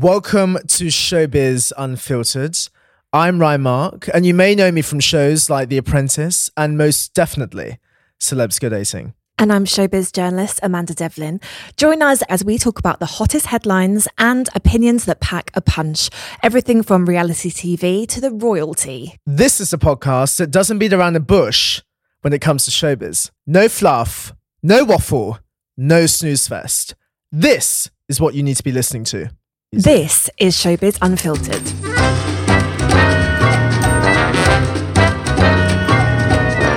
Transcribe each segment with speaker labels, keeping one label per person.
Speaker 1: Welcome to Showbiz Unfiltered. I'm Ryan Mark, and you may know me from shows like The Apprentice and most definitely Celebs Go Dating.
Speaker 2: And I'm showbiz journalist Amanda Devlin. Join us as we talk about the hottest headlines and opinions that pack a punch. Everything from reality TV to the royalty.
Speaker 1: This is a podcast that doesn't beat around the bush when it comes to showbiz. No fluff, no waffle, no snooze fest. This is what you need to be listening to.
Speaker 2: This is Showbiz Unfiltered.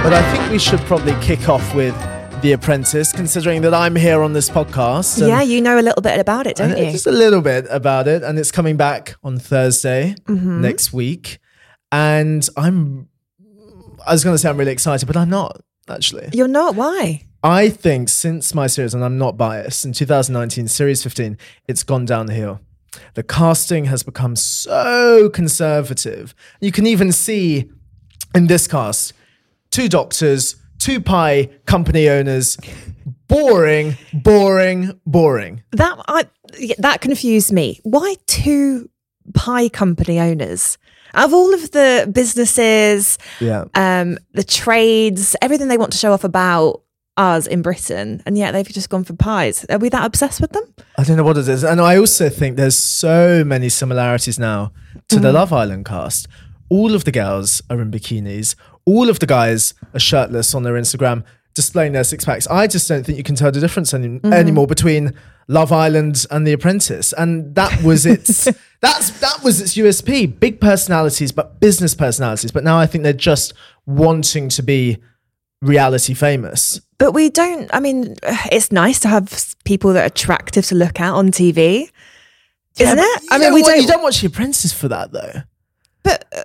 Speaker 1: But I think we should probably kick off with The Apprentice, considering that I'm here on this podcast. and-
Speaker 2: Yeah, you know a little bit about it, don't
Speaker 1: and
Speaker 2: you?
Speaker 1: Just a little bit about it, and it's coming back on Thursday
Speaker 2: Mm-hmm.
Speaker 1: next week. And I'm, I was going to say I'm really excited, but I'm not actually.
Speaker 2: You're not. Why?
Speaker 1: I think since my series, and I'm not biased, in 2019, series 15, it's gone downhill. The casting has become so conservative. You can even see in this cast two doctors, two pie company owners. Boring, boring, boring.
Speaker 2: That I that confused me. Why two pie company owners? Out of all of the businesses,
Speaker 1: Yeah.
Speaker 2: um, the trades, everything they want to show off about us in Britain, and yet they've just gone for pies. Are we that obsessed with them?
Speaker 1: I don't know what it is. And I also think there's so many similarities now to the mm. Love Island cast. All of the girls are in bikinis. All of the guys are shirtless on their Instagram, displaying their six packs. I just don't think you can tell the difference any- mm-hmm. anymore between Love Island and The Apprentice. And that was its that's that was its USP. Big personalities, but business personalities. But now I think they're just wanting to be reality famous.
Speaker 2: But we don't. I mean, it's nice to have people that are attractive to look at on TV, isn't it? I mean, we don't.
Speaker 1: You don't watch The Apprentice for that though.
Speaker 2: but uh,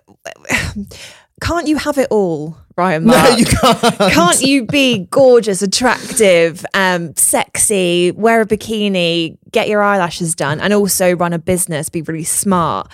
Speaker 2: can't you have it all, Ryan?
Speaker 1: No, you can't.
Speaker 2: Can't you be gorgeous, attractive, um, sexy, wear a bikini, get your eyelashes done, and also run a business, be really smart?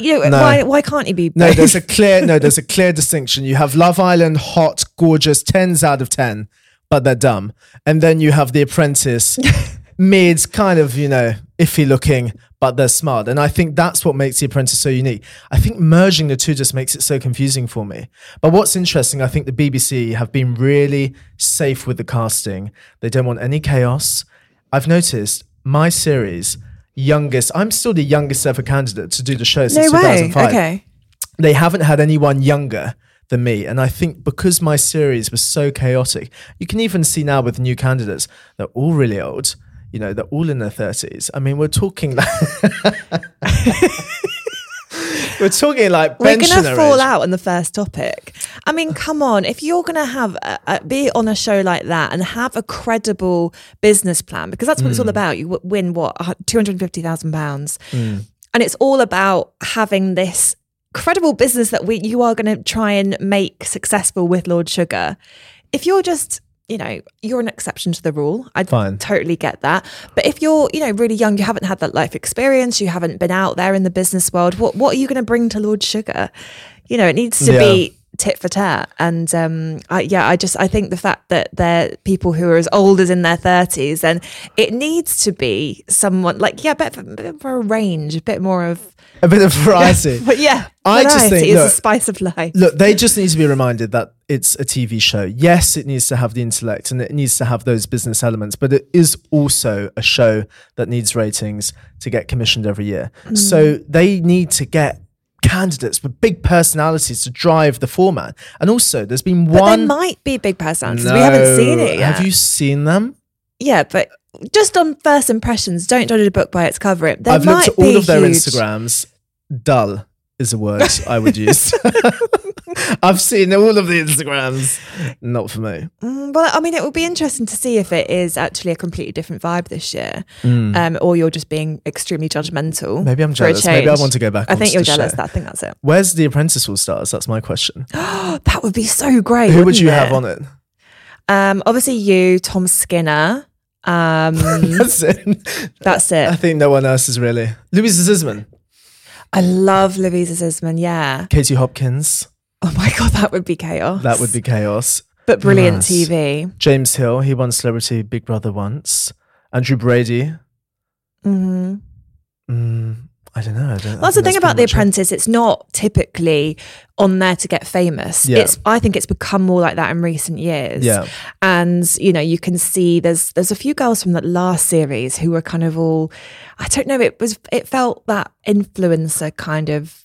Speaker 2: You know,
Speaker 1: No.
Speaker 2: why why can't you be?
Speaker 1: No, there's a clear no, there's a clear distinction. You have Love Island, hot, gorgeous, tens out of ten, but they're dumb. And then you have The Apprentice, mid, kind of, you know, iffy looking, but they're smart. And I think that's what makes The Apprentice so unique. I think merging the two just makes it so confusing for me. But what's interesting, I think the BBC have been really safe with the casting. They don't want any chaos. I've noticed my series, youngest, I'm still the youngest ever candidate to do the show since
Speaker 2: no way.
Speaker 1: 2005
Speaker 2: Okay.
Speaker 1: they haven't had anyone younger than me. And I think because my series was so chaotic, you can even see now with new candidates, they're all really old. You know, they're all in their 30s. I mean, we're talking like. we're talking like
Speaker 2: We're going to fall
Speaker 1: age.
Speaker 2: out on the first topic. I mean, come on. If you're going to have a, a, be on a show like that and have a credible business plan, because that's what it's all hmm. about. You win what two hundred fifty thousand pounds, hmm. and it's all about having this credible business that we you are going to try and make successful with Lord Sugar. If you're just you know, you're an exception to the rule. I totally get that. But if you're, you know, really young, you haven't had that life experience, you haven't been out there in the business world, what what are you going to bring to Lord Sugar? You know, it needs to
Speaker 1: Yeah.
Speaker 2: be tit for tat. And um, I, yeah, I just I think the fact that they're people who are as old as in their thirties, then it needs to be someone like yeah, a bit, a bit of a range, a bit more of.
Speaker 1: A bit of variety.
Speaker 2: But yeah,
Speaker 1: I just think,
Speaker 2: is the spice of life.
Speaker 1: Look, they just need to be reminded that it's a TV show. Yes, it needs to have the intellect and it needs to have those business elements, but it is also a show that needs ratings to get commissioned every year. So they need to get candidates with big personalities to drive the format. And also, there's been
Speaker 2: But
Speaker 1: one.
Speaker 2: they might be big personalities. we haven't seen it yet.
Speaker 1: Have you seen them?
Speaker 2: Yeah, but just on first impressions, don't judge a book by its cover. It there
Speaker 1: I've
Speaker 2: might
Speaker 1: looked at all of their
Speaker 2: huge-
Speaker 1: Instagrams. Dull is a word I would use. I've seen all of the Instagrams. Not for me.
Speaker 2: Mm, well, I mean, it would be interesting to see if it is actually a completely different vibe this year, um, or you're just being extremely judgmental.
Speaker 1: Maybe I'm jealous. Maybe I want to go back
Speaker 2: I think you're jealous.
Speaker 1: show.
Speaker 2: I think that's it.
Speaker 1: Where's the Apprentice All Stars? That's my question.
Speaker 2: that would be so great.
Speaker 1: Who would you
Speaker 2: it?
Speaker 1: have on it?
Speaker 2: Um, obviously, you, Tom Skinner. Um,
Speaker 1: That's it.
Speaker 2: that's it.
Speaker 1: I think no one else is really. Luisa Zissman,
Speaker 2: I love Luisa Zissman. Yeah.
Speaker 1: Katie Hopkins.
Speaker 2: Oh my god, that would be chaos.
Speaker 1: That would be chaos.
Speaker 2: but brilliant. TV.
Speaker 1: James Hill. He won Celebrity Big Brother once. Andrew Brady.
Speaker 2: hmm
Speaker 1: Mm, I don't know. I don't,
Speaker 2: That's the thing about The Apprentice. It's not typically on there to get famous.
Speaker 1: Yeah.
Speaker 2: It's I think it's become more like that in recent years.
Speaker 1: Yeah.
Speaker 2: And you know, you can see there's there's a few girls from that last series who were kind of all I don't know, it was it felt that influencer kind of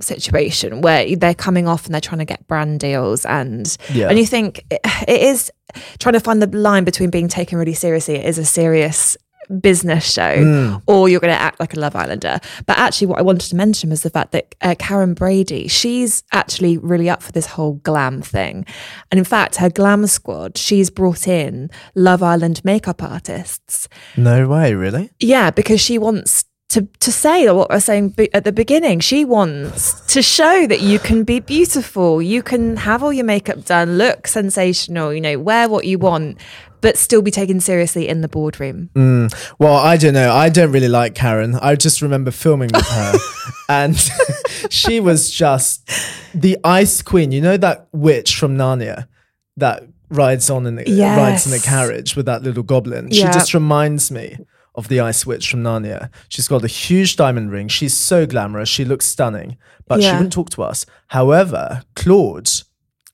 Speaker 2: situation where they're coming off and they're trying to get brand deals and
Speaker 1: Yeah.
Speaker 2: and you think it, it is trying to find the line between being taken really seriously it is a serious business show
Speaker 1: Mm.
Speaker 2: or you're going to act like a love islander but actually what i wanted to mention was the fact that uh, karren brady she's actually really up for this whole glam thing and in fact her glam squad she's brought in love island makeup artists
Speaker 1: No way, really?
Speaker 2: yeah, because she wants to to say what I was saying at the beginning. She wants to show that you can be beautiful, you can have all your makeup done, look sensational, you know, wear what you want, but still be taken seriously in the boardroom. Mm.
Speaker 1: Well, I don't know. I don't really like Karren. I just remember filming with her, and she was just the ice queen. You know that witch from Narnia that rides on in the, rides in a carriage with that little goblin. She just reminds me of the ice witch from Narnia. She's got a huge diamond ring. She's so glamorous. She looks stunning, but she
Speaker 2: Yeah.
Speaker 1: wouldn't talk to us. However, Claude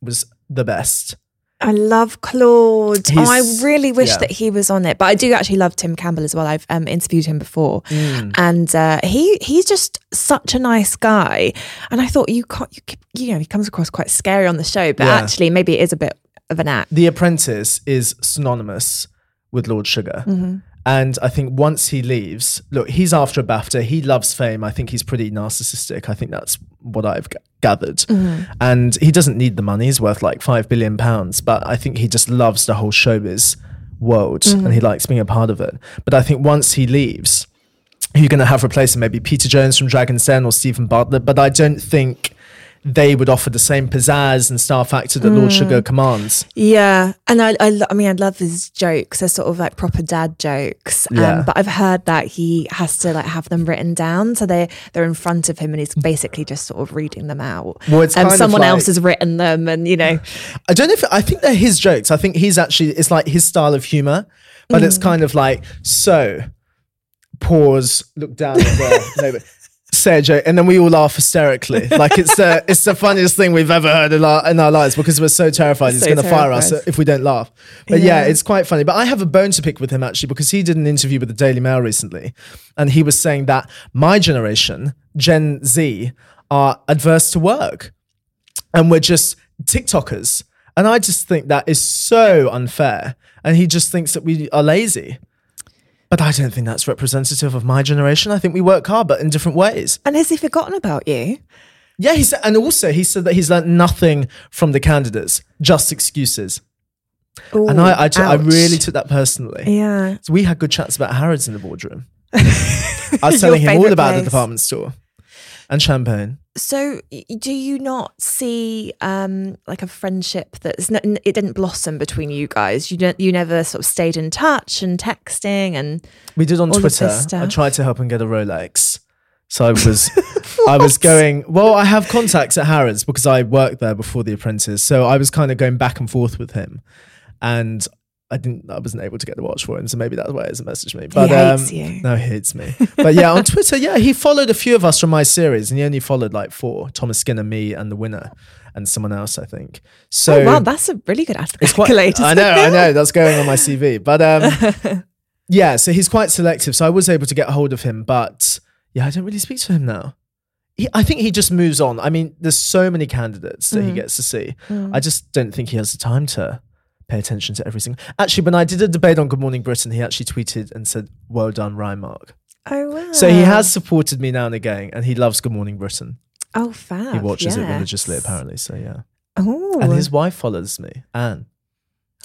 Speaker 1: was the best.
Speaker 2: I love Claude. Oh, I really wish
Speaker 1: yeah.
Speaker 2: that he was on it, but I do actually love Tim Campbell as well. I've um, interviewed him before,
Speaker 1: Mm.
Speaker 2: and uh, he he's just such a nice guy. And I thought you can't, you, you know, he comes across quite scary on the show, but
Speaker 1: Yeah.
Speaker 2: actually maybe it is a bit of an act.
Speaker 1: The Apprentice is synonymous with Lord Sugar.
Speaker 2: Mm-hmm.
Speaker 1: And I think once he leaves, look, he's after a BAFTA. He loves fame. I think he's pretty narcissistic. I think that's what I've g- gathered.
Speaker 2: Mm-hmm.
Speaker 1: And he doesn't need the money. He's worth like five billion pounds. But I think he just loves the whole showbiz world
Speaker 2: Mm-hmm.
Speaker 1: and he likes being a part of it. But I think once he leaves, you're going to have replacing maybe Peter Jones from Dragon's Den or Steven Bartlett. But I don't think they would offer the same pizzazz and star factor that
Speaker 2: Mm.
Speaker 1: Lord Sugar commands.
Speaker 2: Yeah, and I, I, I mean, I love his jokes. They're sort of like proper dad jokes. Um,
Speaker 1: Yeah.
Speaker 2: But I've heard that he has to like have them written down, so they they're in front of him, and he's basically just sort of reading them out.
Speaker 1: Well, it's
Speaker 2: um,
Speaker 1: kind of
Speaker 2: someone
Speaker 1: like-
Speaker 2: else has written them, and you know,
Speaker 1: I don't know if I think they're his jokes. I think he's actually it's like his style of humor, but it's kind of like so. Pause. Look down. at the- no, but say a joke, and then we all laugh hysterically. Like it's the it's the funniest thing we've ever heard in our, in our lives because we're so terrified he's going to fire us if we don't laugh. But yeah.
Speaker 2: Yeah.
Speaker 1: it's quite funny. But I have a bone to pick with him actually because he did an interview with the Daily Mail recently, and he was saying that my generation, Gen Z, are adverse to work and we're just TikTokers. And I just think that is so unfair. And he just thinks that we are lazy. But I don't think that's representative of my generation. I think we work hard, but in different ways.
Speaker 2: and has he forgotten about you?
Speaker 1: Yeah, he said, and also he said that he's learned nothing from the candidates, just excuses. and I, I, t- I really took that personally.
Speaker 2: yeah.
Speaker 1: So we had good chats about Harrods in the boardroom. I was telling him all about the department store and champagne.
Speaker 2: So, do you not see um, like a friendship that's not, it didn't blossom between you guys? You don't, you never sort of stayed in touch and texting and
Speaker 1: We did on Twitter. I tried to help him get a Rolex. So I was I was going, well, I have contacts at Harrods because I worked there before The Apprentice. So I was kind of going back and forth with him. And I didn't I wasn't able to get the watch for him, so maybe that's why he hasn't messaged me. But
Speaker 2: hates
Speaker 1: um,
Speaker 2: you.
Speaker 1: No, he hates me. But yeah, on Twitter, yeah, he followed a few of us from my series and he only followed like four. Thomas Skinner, me, and the winner, and someone else, I think. So
Speaker 2: oh wow, that's a really good accolade.
Speaker 1: it's quite, I know, I know, that's going on my CV. But um, yeah, so he's quite selective. So I was able to get hold of him, but yeah, I don't really speak to him now. He, I think he just moves on. I mean, there's so many candidates that he gets to see. I just don't think he has the time to pay attention to every single. Actually, when I did a debate on Good Morning Britain, he actually tweeted and said, "Well done, Ryan
Speaker 2: Oh wow.
Speaker 1: So he has supported me now and again, and he loves Good Morning Britain.
Speaker 2: Oh fab.
Speaker 1: He watches it religiously, apparently. So yeah,
Speaker 2: Oh,
Speaker 1: and his wife follows me, Anne.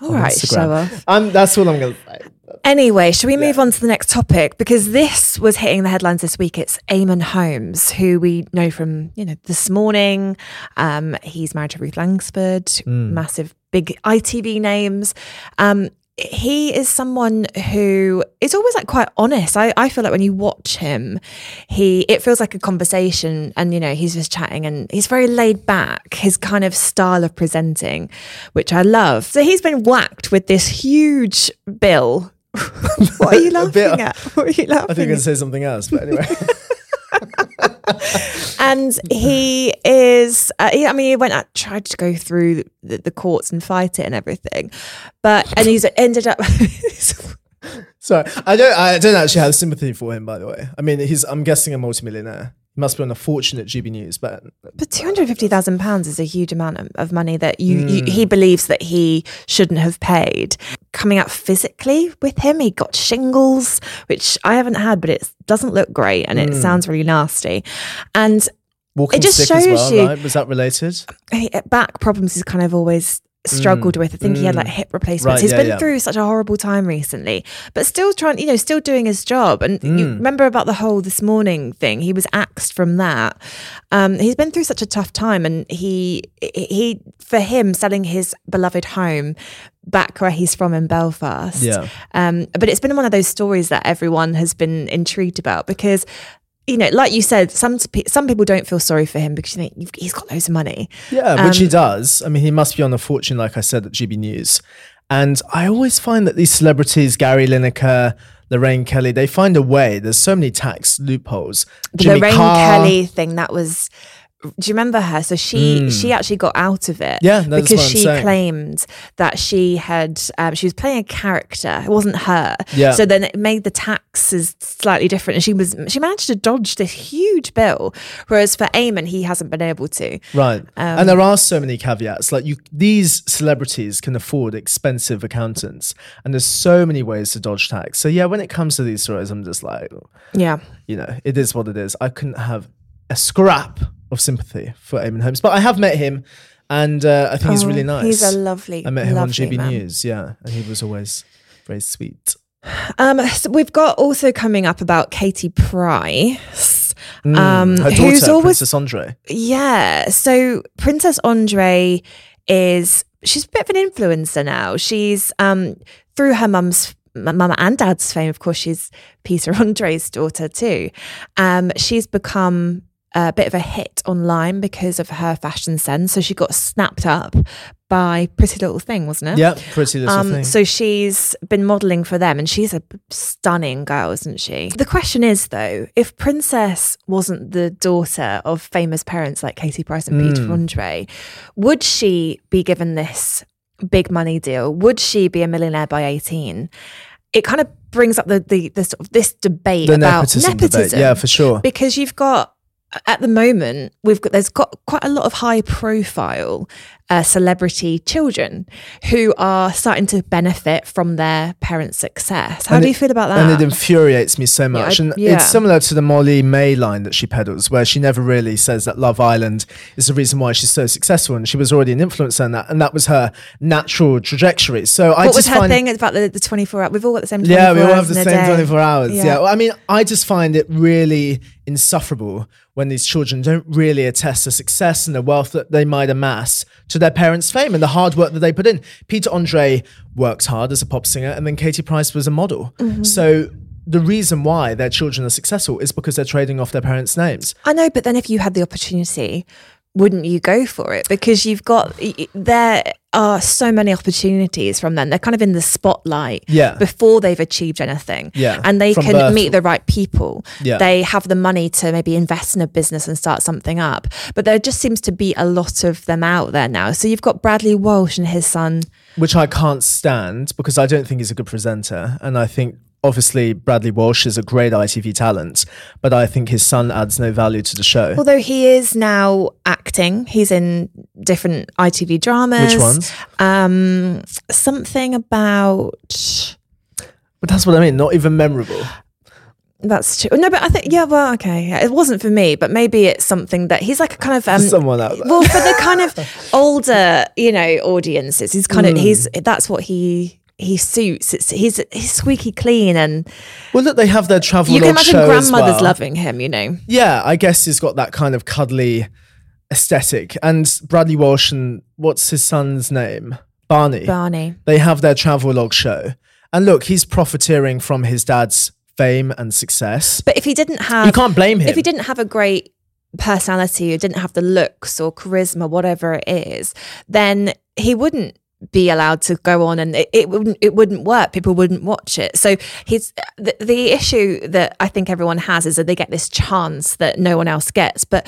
Speaker 2: all right,
Speaker 1: Instagram.
Speaker 2: show off.
Speaker 1: Um, that's all I'm gonna say.
Speaker 2: Anyway, should we move on to the next topic? Because this was hitting the headlines this week. It's Eamonn Holmes, who we know from, you know, this morning. Um, he's married to Ruth Langsford, massive, big ITV names. Um, he is someone who is always like quite honest. I, I feel like when you watch him, he it feels like a conversation and you know, he's just chatting and he's very laid back, his kind of style of presenting, which I love. So he's been whacked with this huge bill. what are you laughing at? What are you laughing
Speaker 1: I think I'm going to say something else, but anyway.
Speaker 2: and he is. Uh, he, I mean, he went out, tried to go through the, the courts and fight it and everything, but and he's ended up.
Speaker 1: Sorry, I don't. I don't actually have sympathy for him. By the way, I mean, he's. I'm guessing a multimillionaire. Must be on a fortune at GB News, but
Speaker 2: But two hundred fifty thousand pounds is a huge amount of, money that you, you
Speaker 1: Hmm.
Speaker 2: he believes that he shouldn't have paid. Coming out physically with him, he got shingles, which I haven't had, but it doesn't look great and
Speaker 1: Hmm.
Speaker 2: it sounds really nasty. And
Speaker 1: walking
Speaker 2: just
Speaker 1: stick as
Speaker 2: shows
Speaker 1: well.
Speaker 2: you-
Speaker 1: Right? Was that related?
Speaker 2: back problems is kind of always struggled with. I think he had like hip replacements.
Speaker 1: Mm. Right,
Speaker 2: He's
Speaker 1: yeah,
Speaker 2: been
Speaker 1: yeah.
Speaker 2: through such a horrible time recently, but still trying, you know, still doing his job. And you
Speaker 1: Mm.
Speaker 2: remember about the whole this morning thing? He was axed from that. Um, he's been through such a tough time, and he he for him selling his beloved home back where he's from in Belfast.
Speaker 1: Yeah.
Speaker 2: Um, but it's been one of those stories that everyone has been intrigued about because. You know, like you said, some some people don't feel sorry for him because you think you've, he's got loads of money.
Speaker 1: Yeah, which he
Speaker 2: Um,
Speaker 1: does. I mean, he must be on a fortune, like I said at GB News. And I always find that these celebrities, Gary Lineker, Lorraine Kelly, they find a way. There's so many tax loopholes.
Speaker 2: the
Speaker 1: Jimmy
Speaker 2: Lorraine
Speaker 1: Carr,
Speaker 2: Kelly thing that was do you remember her so she she actually got out of it.
Speaker 1: Yeah,
Speaker 2: because she
Speaker 1: saying.
Speaker 2: claimed that she had um, she was playing a character it wasn't her
Speaker 1: Yeah.
Speaker 2: so then it made the taxes slightly different and she was she managed to dodge this huge bill whereas for Eamonn he hasn't been able to
Speaker 1: Right.
Speaker 2: Um,
Speaker 1: and there are so many caveats. Like you these celebrities can afford expensive accountants. And there's so many ways to dodge tax. So yeah, when it comes to these stories, I'm just like,
Speaker 2: yeah
Speaker 1: you know, it is what it is. I couldn't have a scrap of sympathy for Eamonn Holmes. But I have met him and uh, I think he's
Speaker 2: Oh,
Speaker 1: really nice.
Speaker 2: he's a lovely
Speaker 1: I met him on
Speaker 2: lovely
Speaker 1: GB
Speaker 2: man.
Speaker 1: News, yeah, and he was always very sweet.
Speaker 2: Um, so we've got also coming up about Katie Price, um,
Speaker 1: Mm, Her
Speaker 2: who's
Speaker 1: daughter,
Speaker 2: always
Speaker 1: Princess Andre.
Speaker 2: Yeah. So Princess Andre is she's a bit of an influencer now. She's um through her mum's mum and dad's fame, of course, she's Peter Andre's daughter too. Um, she's become a bit of a hit online because of her fashion sense. So she got snapped up by Pretty Little Thing, wasn't it?
Speaker 1: Yeah, pretty little
Speaker 2: Um,
Speaker 1: thing.
Speaker 2: so she's been modeling for them and she's a stunning girl, isn't she? The question is though, if Princess wasn't the daughter of famous parents like Katie Price and Peter
Speaker 1: Hmm.
Speaker 2: Andre, would she be given this big money deal? Would she be a millionaire by 18? It kind of brings up the the, the sort of this debate
Speaker 1: the
Speaker 2: about
Speaker 1: nepotism,
Speaker 2: nepotism,
Speaker 1: debate. Yeah, for sure.
Speaker 2: because you've got at the moment we've got there's got quite a lot of high profile uh, celebrity children who are starting to benefit from their parents' success. How
Speaker 1: And
Speaker 2: do
Speaker 1: it-
Speaker 2: you feel about that?
Speaker 1: And it infuriates me so much.
Speaker 2: I-
Speaker 1: and
Speaker 2: yeah.
Speaker 1: it's similar to the Molly-Mae line that she peddles, where she never really says that Love Island is the reason why she's so successful. And she was already an influencer in that. And that was her natural trajectory. So I
Speaker 2: what was her thing about the, the 24 hour? We've all got the same 24
Speaker 1: Yeah, we all have the same 24 hours. Yeah.
Speaker 2: Yeah.
Speaker 1: Well, I mean, I just find it really insufferable when these children don't really attest the success and the wealth that they might amass to their parents' fame and the hard work that they put in. Peter Andre worked hard as a pop singer, and then Katie Price was a model.
Speaker 2: Mm-hmm.
Speaker 1: So the reason why their children are successful is because they're trading off their parents' names.
Speaker 2: I know, but then if you had the opportunity, wouldn't you go for it? Because you've got there are so many opportunities from them. They're kind of in the spotlight
Speaker 1: Yeah.
Speaker 2: before they've achieved anything.
Speaker 1: Yeah,
Speaker 2: And they
Speaker 1: from
Speaker 2: can
Speaker 1: birth.
Speaker 2: meet the right people.
Speaker 1: Yeah.
Speaker 2: They have the money to maybe invest in a business and start something up. But there just seems to be a lot of them out there now. So you've got Bradley Walsh and his son.
Speaker 1: which I can't stand because I don't think he's a good presenter. And I think obviously Bradley Walsh is a great ITV talent, but I think his son adds no value to the show.
Speaker 2: Although he is now acting, he's in different ITV dramas.
Speaker 1: Which ones?
Speaker 2: Um, something about
Speaker 1: But that's what I mean, not even memorable.
Speaker 2: that's true. No, but I think yeah. Well, okay, it wasn't for me, but maybe it's something that he's like a kind of um,
Speaker 1: Someone out there.
Speaker 2: well for the kind of older you know audiences. He's kind of
Speaker 1: Hmm.
Speaker 2: he's that's what he he suits. It's he's he's squeaky clean and
Speaker 1: Well, look, they have their travel
Speaker 2: you can imagine
Speaker 1: show
Speaker 2: grandmothers
Speaker 1: well.
Speaker 2: loving him. You know.
Speaker 1: Yeah, I guess he's got that kind of cuddly aesthetic. And Bradley Walsh and what's his son's name? Barney.
Speaker 2: Barney.
Speaker 1: they have their travel log show. And look, he's profiteering from his dad's fame and success.
Speaker 2: But if he didn't have,
Speaker 1: You can't blame him.
Speaker 2: if he didn't have a great personality or didn't have the looks or charisma, whatever it is, then he wouldn't be allowed to go on and it, it wouldn't it wouldn't work people wouldn't watch it so he's the, the issue that i think everyone has is that they get this chance that no one else gets but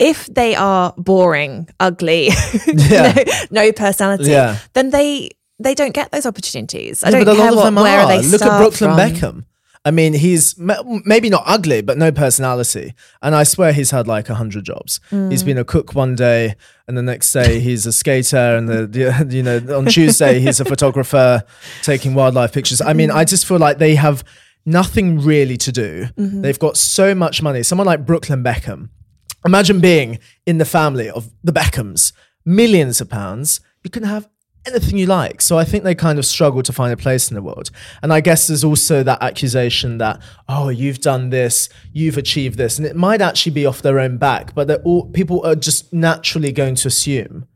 Speaker 2: if they are boring ugly
Speaker 1: Yeah.
Speaker 2: no, no personality
Speaker 1: Yeah.
Speaker 2: then they they don't get those opportunities i
Speaker 1: Yeah,
Speaker 2: don't care what,
Speaker 1: them
Speaker 2: where
Speaker 1: are.
Speaker 2: they
Speaker 1: Look at Brooklyn
Speaker 2: from.
Speaker 1: Beckham. I mean, he's ma- maybe not ugly, but no personality. And I swear he's had like a hundred jobs.
Speaker 2: Mm.
Speaker 1: He's been a cook one day, and the next day he's a skater, and the, the you know on Tuesday he's a photographer taking wildlife pictures. I mean, I just feel like they have nothing really to do.
Speaker 2: Mm-hmm.
Speaker 1: They've got so much money. Someone like Brooklyn Beckham. Imagine being in the family of the Beckhams, millions of pounds. You can have anything you like. So I think they kind of struggle to find a place in the world. And I guess there's also that accusation that, oh, you've done this, you've achieved this. And it might actually be off their own back, but they're all, people are just naturally going to assume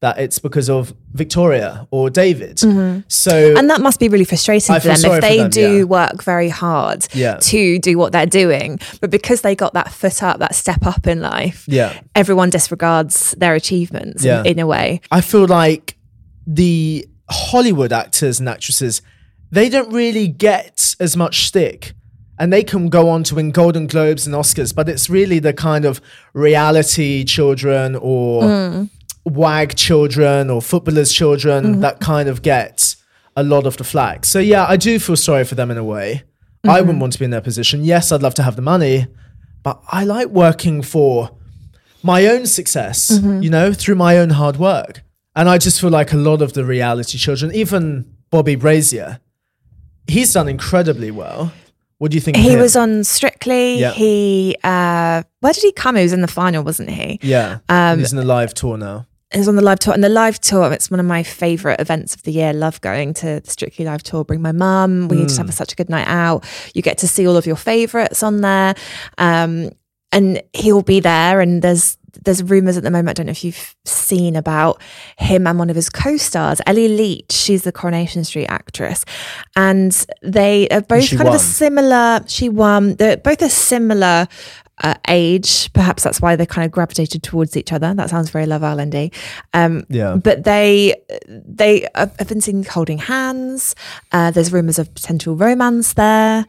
Speaker 1: that it's because of Victoria or David. Mm-hmm. So
Speaker 2: and that must be really frustrating
Speaker 1: I
Speaker 2: for them if they
Speaker 1: them,
Speaker 2: do
Speaker 1: yeah.
Speaker 2: work very hard
Speaker 1: Yeah.
Speaker 2: to do what they're doing but because they got that foot up that step up in life
Speaker 1: Yeah.
Speaker 2: everyone disregards their achievements in- in, a way
Speaker 1: I feel like the Hollywood actors and actresses, they don't really get as much stick. And they can go on to win Golden Globes and Oscars, but it's really the kind of reality children or mm. wag children or footballers' children mm-hmm. that kind of get a lot of the flack. So yeah, I do feel sorry for them in a way. I mm-hmm. wouldn't want to be in their position. Yes, I'd love to have the money, but I like working for my own success, mm-hmm. you know, through my own hard work. And I just feel like a lot of the reality children, even Bobby Brazier, he's done incredibly well. What do you think?
Speaker 2: he was on strictly
Speaker 1: Yeah.
Speaker 2: he uh where did he come he was in the final wasn't he
Speaker 1: yeah.
Speaker 2: Um,
Speaker 1: he's in the live tour now.
Speaker 2: He's on the live tour and the live tour it's one of my favorite events of the year love going to the strictly live tour bring my mum we just have such a good night out you get to see all of your favorites on there um and he'll be there and there's there's rumors at the moment i don't know if you've seen about him and one of his co-stars ellie leach. She's the coronation street actress. And they are both kind of a similar she won. They're both a similar uh, age. Perhaps that's why they kind of gravitated towards each other. That sounds very love islandy. Um
Speaker 1: Yeah.
Speaker 2: but they they have been seen holding hands. Uh, there's rumors of potential romance there.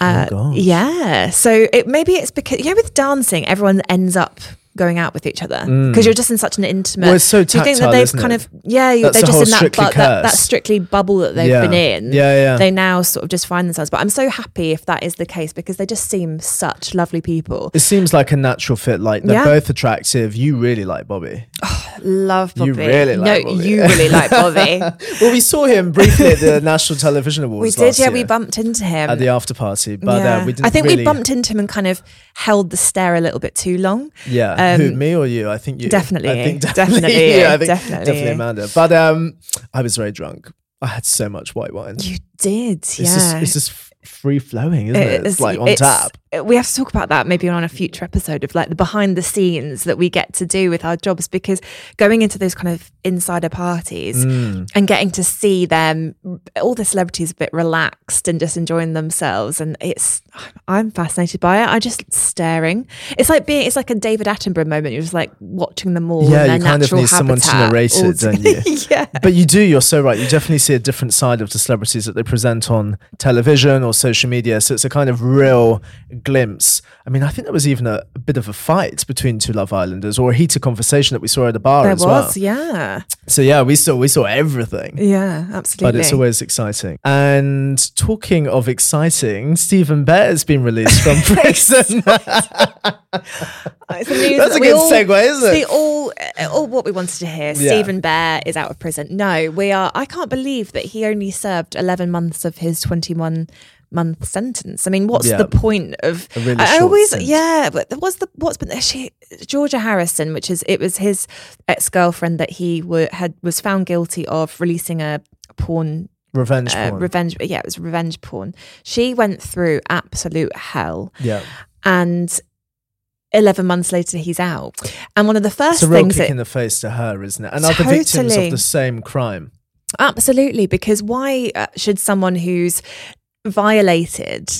Speaker 2: Uh,
Speaker 1: gosh.
Speaker 2: yeah. So it maybe it's because you know with dancing everyone ends up going out with each other because you're just in such an intimate
Speaker 1: Mm. Well, it's so
Speaker 2: do you think that they've kind
Speaker 1: it?
Speaker 2: of yeah you- they're
Speaker 1: the
Speaker 2: just in that, bu- that that strictly bubble that they've
Speaker 1: Yeah.
Speaker 2: been in
Speaker 1: Yeah, yeah.
Speaker 2: they now sort of just find themselves but i'm so happy if that is the case because they just seem such lovely people
Speaker 1: It seems like a natural fit. Like they're
Speaker 2: Yeah.
Speaker 1: both attractive. You really like Bobby.
Speaker 2: love bobby
Speaker 1: You really like
Speaker 2: no
Speaker 1: Bobby.
Speaker 2: you really like bobby
Speaker 1: Well, we saw him briefly at the National Television Awards.
Speaker 2: we did yeah we bumped into him
Speaker 1: at the after party, but
Speaker 2: yeah.
Speaker 1: uh, we didn't.
Speaker 2: I think
Speaker 1: really,
Speaker 2: we bumped into him and kind of held the stare a little bit too long.
Speaker 1: Yeah,
Speaker 2: Um,
Speaker 1: who me or you? I think you.
Speaker 2: definitely
Speaker 1: I think
Speaker 2: Definitely you.
Speaker 1: yeah, I think
Speaker 2: Definitely
Speaker 1: definitely. Amanda. But um, I was very drunk. I had so much white wine.
Speaker 2: You did,
Speaker 1: It's
Speaker 2: yeah.
Speaker 1: just it's just free flowing, isn't it? It's, like on
Speaker 2: it's-
Speaker 1: tap.
Speaker 2: We have to talk about that maybe on a future episode of like the behind the scenes that we get to do with our jobs because going into those kind of insider parties
Speaker 1: Mm.
Speaker 2: and getting to see them, all the celebrities a bit relaxed and just enjoying themselves, and it's I'm fascinated by it. I just staring. It's like being it's like a David Attenborough moment. You're just like watching them all.
Speaker 1: Yeah,
Speaker 2: in their
Speaker 1: you kind of
Speaker 2: natural
Speaker 1: need someone to
Speaker 2: habitat
Speaker 1: narrate it, don't you?
Speaker 2: yeah.
Speaker 1: But you do. You're so right. You definitely see a different side of the celebrities that they present on television or social media. So it's a kind of real glimpse. I mean, I think there was even a, a bit of a fight between two Love Islanders, or a heated conversation that we saw at the bar
Speaker 2: There
Speaker 1: as
Speaker 2: was,
Speaker 1: well.
Speaker 2: yeah,
Speaker 1: So yeah, we saw we saw everything.
Speaker 2: yeah, absolutely.
Speaker 1: But it's always exciting. And talking of exciting, Stephen Bear has been released from prison.
Speaker 2: It's news
Speaker 1: That's
Speaker 2: that
Speaker 1: a good
Speaker 2: all-
Speaker 1: segue, isn't
Speaker 2: see
Speaker 1: it?
Speaker 2: all, uh, all what we wanted to hear.
Speaker 1: Yeah.
Speaker 2: Stephen Bear is out of prison. No, we are. I can't believe that he only served eleven months of his twenty-one month sentence. I mean, what's
Speaker 1: Yeah.
Speaker 2: the point of?
Speaker 1: Really
Speaker 2: I, always,
Speaker 1: stint.
Speaker 2: yeah. But what's the what's been she Georgia Harrison, which is it was his ex-girlfriend that he were, had was found guilty of releasing a porn
Speaker 1: Revenge
Speaker 2: uh,
Speaker 1: porn.
Speaker 2: revenge. Yeah, it was revenge porn. She went through absolute hell
Speaker 1: yeah.
Speaker 2: and 11 months later he's out and one of the first
Speaker 1: It's a real
Speaker 2: things
Speaker 1: kick
Speaker 2: that
Speaker 1: in the face to her, isn't it? And other victims of the same crime.
Speaker 2: absolutely because why uh, should someone who's violated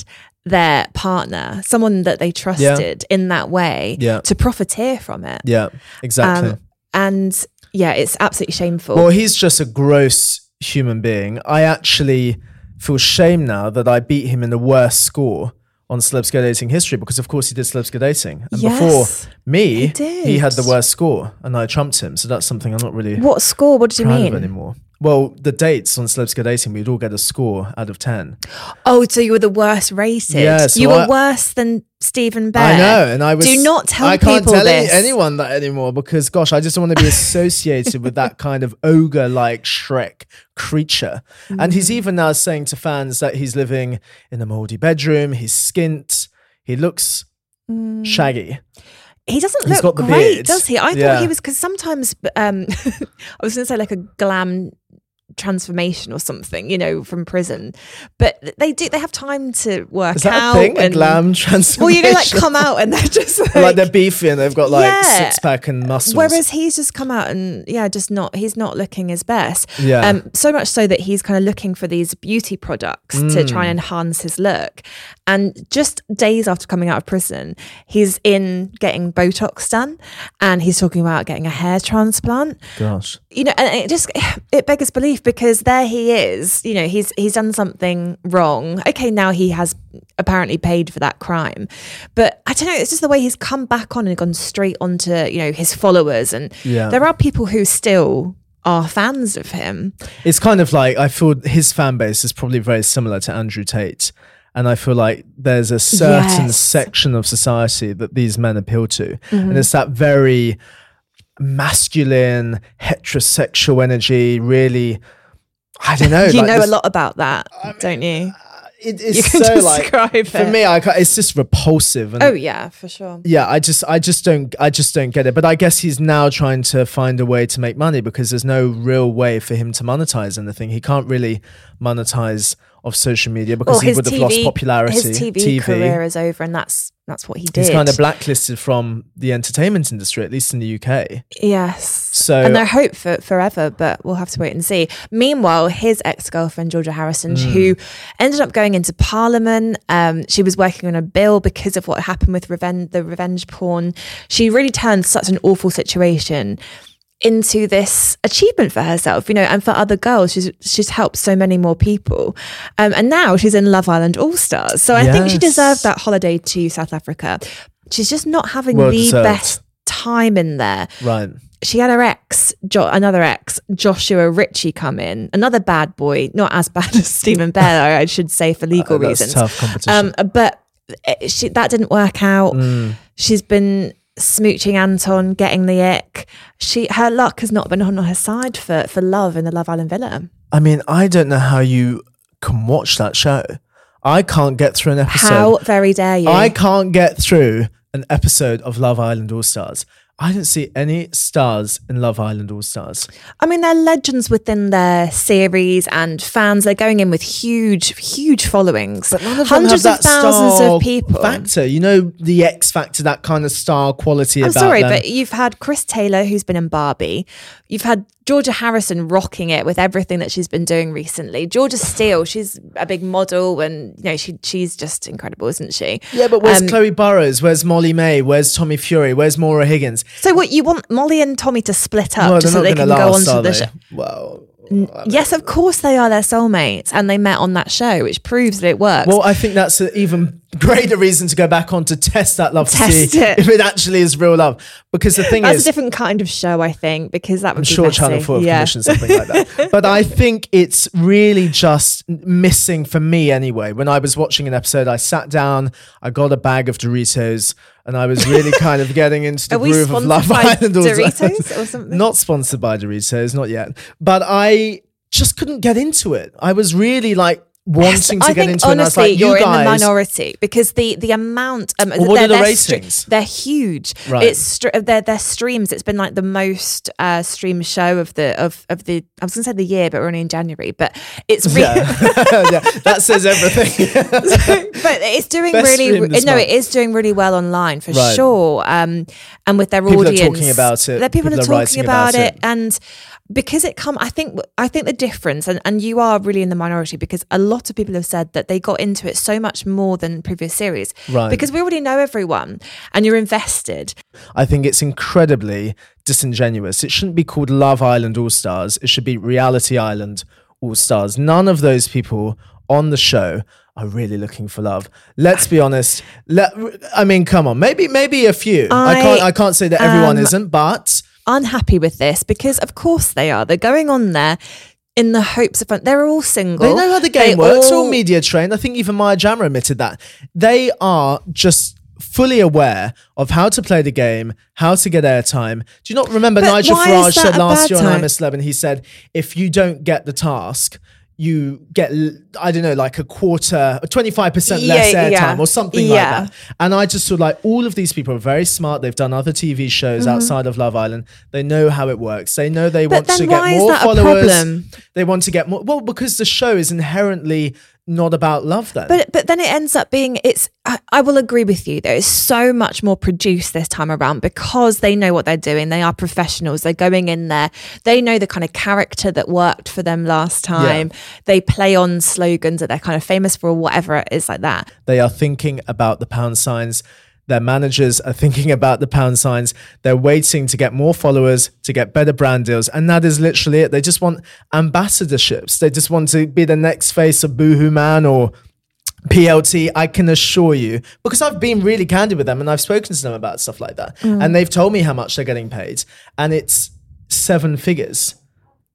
Speaker 2: their partner someone that they trusted in that way
Speaker 1: Yeah.
Speaker 2: to profiteer from it
Speaker 1: Yeah, exactly.
Speaker 2: Um, and Yeah, it's absolutely shameful.
Speaker 1: Well, he's just a gross human being. I actually feel shame now that I beat him in the worst score on Celebs Go Dating history because, of course, he did Celebs Go Dating. And
Speaker 2: Yes,
Speaker 1: before me,
Speaker 2: he
Speaker 1: he had the worst score and I trumped him. So that's something I'm not really
Speaker 2: what score? What did you mean?
Speaker 1: anymore. Well, the dates on Go Dating, we'd all get a score out of 10.
Speaker 2: Oh, so you were the worst rated.
Speaker 1: Yeah, so
Speaker 2: you were
Speaker 1: I-
Speaker 2: worse than Stephen Bear.
Speaker 1: I know, and I was.
Speaker 2: Do not tell
Speaker 1: I can't tell
Speaker 2: this.
Speaker 1: anyone that anymore because, gosh, I just don't want to be associated with that kind of ogre-like Shrek creature. And
Speaker 2: Mm.
Speaker 1: he's even now saying to fans that he's living in a moldy bedroom. He's skint. He looks
Speaker 2: Mm.
Speaker 1: shaggy.
Speaker 2: He doesn't
Speaker 1: He's
Speaker 2: look great,
Speaker 1: beard.
Speaker 2: does he? I
Speaker 1: Yeah.
Speaker 2: thought he was because sometimes um, I was going to say like a glam transformation or something, you know, from prison. But they do. They have time to work
Speaker 1: Is that
Speaker 2: out.
Speaker 1: a thing? A
Speaker 2: and-
Speaker 1: glam transformation?
Speaker 2: Well, you know, like come out and they're just like,
Speaker 1: like they're beefy and they've got like
Speaker 2: Yeah.
Speaker 1: six pack and muscles.
Speaker 2: Whereas he's just come out and yeah, just not he's not looking his best.
Speaker 1: Yeah.
Speaker 2: Um, so much so that he's kind of looking for these beauty products to try
Speaker 1: Mm.
Speaker 2: and enhance his look. And just days after coming out of prison, he's in getting Botox done, and he's talking about getting a hair transplant.
Speaker 1: gosh,
Speaker 2: You know, and it just it beggars belief because there he is. You know, he's he's done something wrong. Okay, now he has apparently paid for that crime, but I don't know. It's just the way he's come back on and gone straight onto you know his followers, and
Speaker 1: Yeah.
Speaker 2: there are people who still are fans of him.
Speaker 1: it's kind of like I feel his fan base is probably very similar to Andrew Tate. And I feel like there's a certain
Speaker 2: Yes.
Speaker 1: section of society that these men appeal to.
Speaker 2: Mm-hmm.
Speaker 1: And it's that very masculine, heterosexual energy, really, I don't know.
Speaker 2: you
Speaker 1: like
Speaker 2: know
Speaker 1: this-
Speaker 2: a lot about that, don't you?
Speaker 1: Uh, it, it's
Speaker 2: You can
Speaker 1: so like,
Speaker 2: describe
Speaker 1: for me, I, it's just repulsive. And
Speaker 2: Oh yeah, for sure.
Speaker 1: yeah i just i just don't i just don't get it but i guess he's now trying to find a way to make money because there's no real way for him to monetize anything he can't really monetize off social media because
Speaker 2: Well,
Speaker 1: he would have
Speaker 2: TV,
Speaker 1: lost popularity
Speaker 2: his TV, career is over, and that's that's what he did.
Speaker 1: he's kind of blacklisted from the entertainment industry at least in the uk
Speaker 2: Yes.
Speaker 1: So-
Speaker 2: and they're hope for forever, but we'll have to wait and see. Meanwhile, his ex girlfriend Georgia Harrison,
Speaker 1: Hmm.
Speaker 2: who ended up going into Parliament, um, she was working on a bill because of what happened with revenge, the revenge porn. She really turned such an awful situation into this achievement for herself, you know, and for other girls. She's she's helped so many more people, um, and now she's in Love Island All Stars. So I think she
Speaker 1: Yes.
Speaker 2: deserved that holiday to South Africa. She's just not having
Speaker 1: Well
Speaker 2: the
Speaker 1: deserved.
Speaker 2: best time in there
Speaker 1: right
Speaker 2: she had her ex, jo- another ex, Joshua Ritchie, come in. Another bad boy, not as bad as Stephen Bear, I should say, for legal
Speaker 1: Uh,
Speaker 2: reasons.
Speaker 1: tough competition
Speaker 2: Um, but it- she, that didn't work out.
Speaker 1: Mm.
Speaker 2: She's been smooching Anton, getting the ick. She her luck has not been on her side for for love in the Love Island villa.
Speaker 1: i mean i don't know how you can watch that show i can't get through an episode
Speaker 2: How very dare you?
Speaker 1: I can't get through an episode of Love Island All Stars. I didn't see any stars in Love Island All Stars.
Speaker 2: I mean, they're legends within their series and fans. They're going in with huge, huge followings.
Speaker 1: But none of them
Speaker 2: Hundreds of thousands of people.
Speaker 1: factor. You know the X factor, that kind of star quality
Speaker 2: I'm sorry,
Speaker 1: them.
Speaker 2: but you've had Chris Taylor, who's been in Barbie. You've had Georgia Harrison rocking it with everything that she's been doing recently. Georgia Steele, she's a big model, and you know she she's just incredible, isn't she?
Speaker 1: yeah, but where's
Speaker 2: Um,
Speaker 1: Chloe Burrows? Where's Molly-Mae? Where's Tommy Fury? Where's Maura Higgins?
Speaker 2: So what you want Molly and Tommy to split up
Speaker 1: well,
Speaker 2: just so they can go on
Speaker 1: to
Speaker 2: the show?
Speaker 1: Well,
Speaker 2: Yes, of course they are their soulmates, and they met on that show, which proves that it works.
Speaker 1: well, I think that's an even greater reason to go back on to test that love to
Speaker 2: Test
Speaker 1: see
Speaker 2: it.
Speaker 1: if it actually is real love. Because the thing
Speaker 2: That's
Speaker 1: is,
Speaker 2: a different kind of show, I think, because that would
Speaker 1: I'm
Speaker 2: be
Speaker 1: sure
Speaker 2: messy.
Speaker 1: Channel 4 have
Speaker 2: yeah.
Speaker 1: commissioned something like that. But I think it's really just missing for me anyway. When I was watching an episode, I sat down, I got a bag of Doritos, and I was really kind of getting into the groove of Love Island.
Speaker 2: Doritos or something?
Speaker 1: Not sponsored by Doritos, not yet. But I just couldn't get into it. I was really like wanting to
Speaker 2: I
Speaker 1: get
Speaker 2: think
Speaker 1: into it. And I was
Speaker 2: honestly,
Speaker 1: like,
Speaker 2: you're
Speaker 1: you
Speaker 2: in the minority because the the amount. Um,
Speaker 1: Well, what
Speaker 2: they're,
Speaker 1: are the
Speaker 2: they're
Speaker 1: ratings?
Speaker 2: they're huge.
Speaker 1: Right.
Speaker 2: It's their their streams. It's been like the most uh, streamed show of the of of the. I was going to say the year, but we're only in January. But it's really.
Speaker 1: yeah. yeah, that says everything.
Speaker 2: but it's doing
Speaker 1: Best
Speaker 2: really no
Speaker 1: month.
Speaker 2: it is doing really well online for
Speaker 1: Right.
Speaker 2: sure um and with their
Speaker 1: People are
Speaker 2: audience
Speaker 1: talking about it.
Speaker 2: people,
Speaker 1: People
Speaker 2: are
Speaker 1: are
Speaker 2: talking about,
Speaker 1: about
Speaker 2: it.
Speaker 1: it.
Speaker 2: and because it come i think i think the difference and, and you are really in the minority because a lot of people have said that they got into it so much more than previous series
Speaker 1: Right.
Speaker 2: because we already know everyone and you're invested
Speaker 1: I think it's incredibly disingenuous. It shouldn't be called Love Island All Stars. It should be Reality Island All Stars. None of those people on the show are really looking for love. Let's be honest. Let, I mean, come on. Maybe maybe a few. I,
Speaker 2: I,
Speaker 1: can't I can't say that everyone
Speaker 2: um,
Speaker 1: isn't, but
Speaker 2: unhappy with this because of course they are they're going on there in the hopes of they're all single
Speaker 1: they know how the game
Speaker 2: They
Speaker 1: works. They're
Speaker 2: all-
Speaker 1: all media trained. I think even Maya Jama admitted that. They are just fully aware of how to play the game, how to get airtime. Do you not remember
Speaker 2: But
Speaker 1: Nigel Farage said last year on? I'm a Celeb, and he said, if you don't get the task, you get, I don't know, like a quarter, 25% less
Speaker 2: Yeah,
Speaker 1: airtime
Speaker 2: yeah.
Speaker 1: or something
Speaker 2: Yeah.
Speaker 1: like that. And I just feel like all of these people are very smart. They've done other TV shows
Speaker 2: Mm-hmm.
Speaker 1: outside of Love Island. They know how it works. They know they want to get more followers. They want to get more. Well, because the show is inherently not about love then.
Speaker 2: But but then it ends up being it's. I, I will agree with you. There is so much more produced this time around because they know what they're doing. They are professionals. They're going in there. They know the kind of character that worked for them last time. They play on slogans that they're kind of famous for, or whatever it is like that.
Speaker 1: They are thinking about the pound signs. Their managers are thinking about the pound signs. They're waiting to get more followers, to get better brand deals. And that is literally it. They just want ambassadorships. They just want to be the next face of Boohoo Man or PLT. I can assure you, because I've been really candid with them and I've spoken to them about stuff like that. Mm. And they've told me how much they're getting paid. And it's seven figures.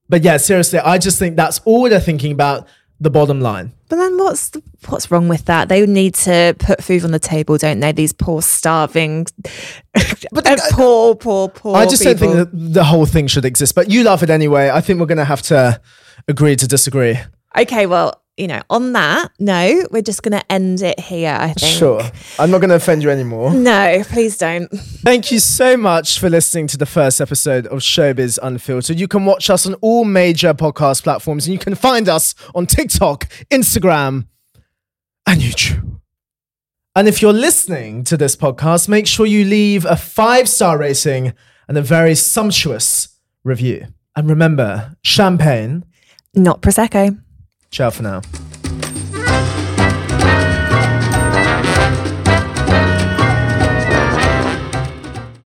Speaker 1: But yeah, seriously, I just think that's all they're thinking about the bottom line.
Speaker 2: But then what's the, what's wrong with that? They need to put food on the table, don't they? These poor starving,
Speaker 1: But
Speaker 2: uh,
Speaker 1: the-
Speaker 2: poor, poor, poor.
Speaker 1: I just
Speaker 2: people.
Speaker 1: don't think that the whole thing should exist, but you love it anyway. I think we're going to have to agree to disagree.
Speaker 2: Okay, well, you know, on that, no, we're just going to end it here. I think.
Speaker 1: Sure. I'm not going to offend you anymore.
Speaker 2: No, please don't.
Speaker 1: Thank you so much for listening to the first episode of Showbiz Unfiltered. You can watch us on all major podcast platforms and you can find us on TikTok, Instagram, and YouTube. And if you're listening to this podcast, make sure you leave a five star rating and a very sumptuous review. And remember, champagne.
Speaker 2: Not prosecco.
Speaker 1: Ciao for now.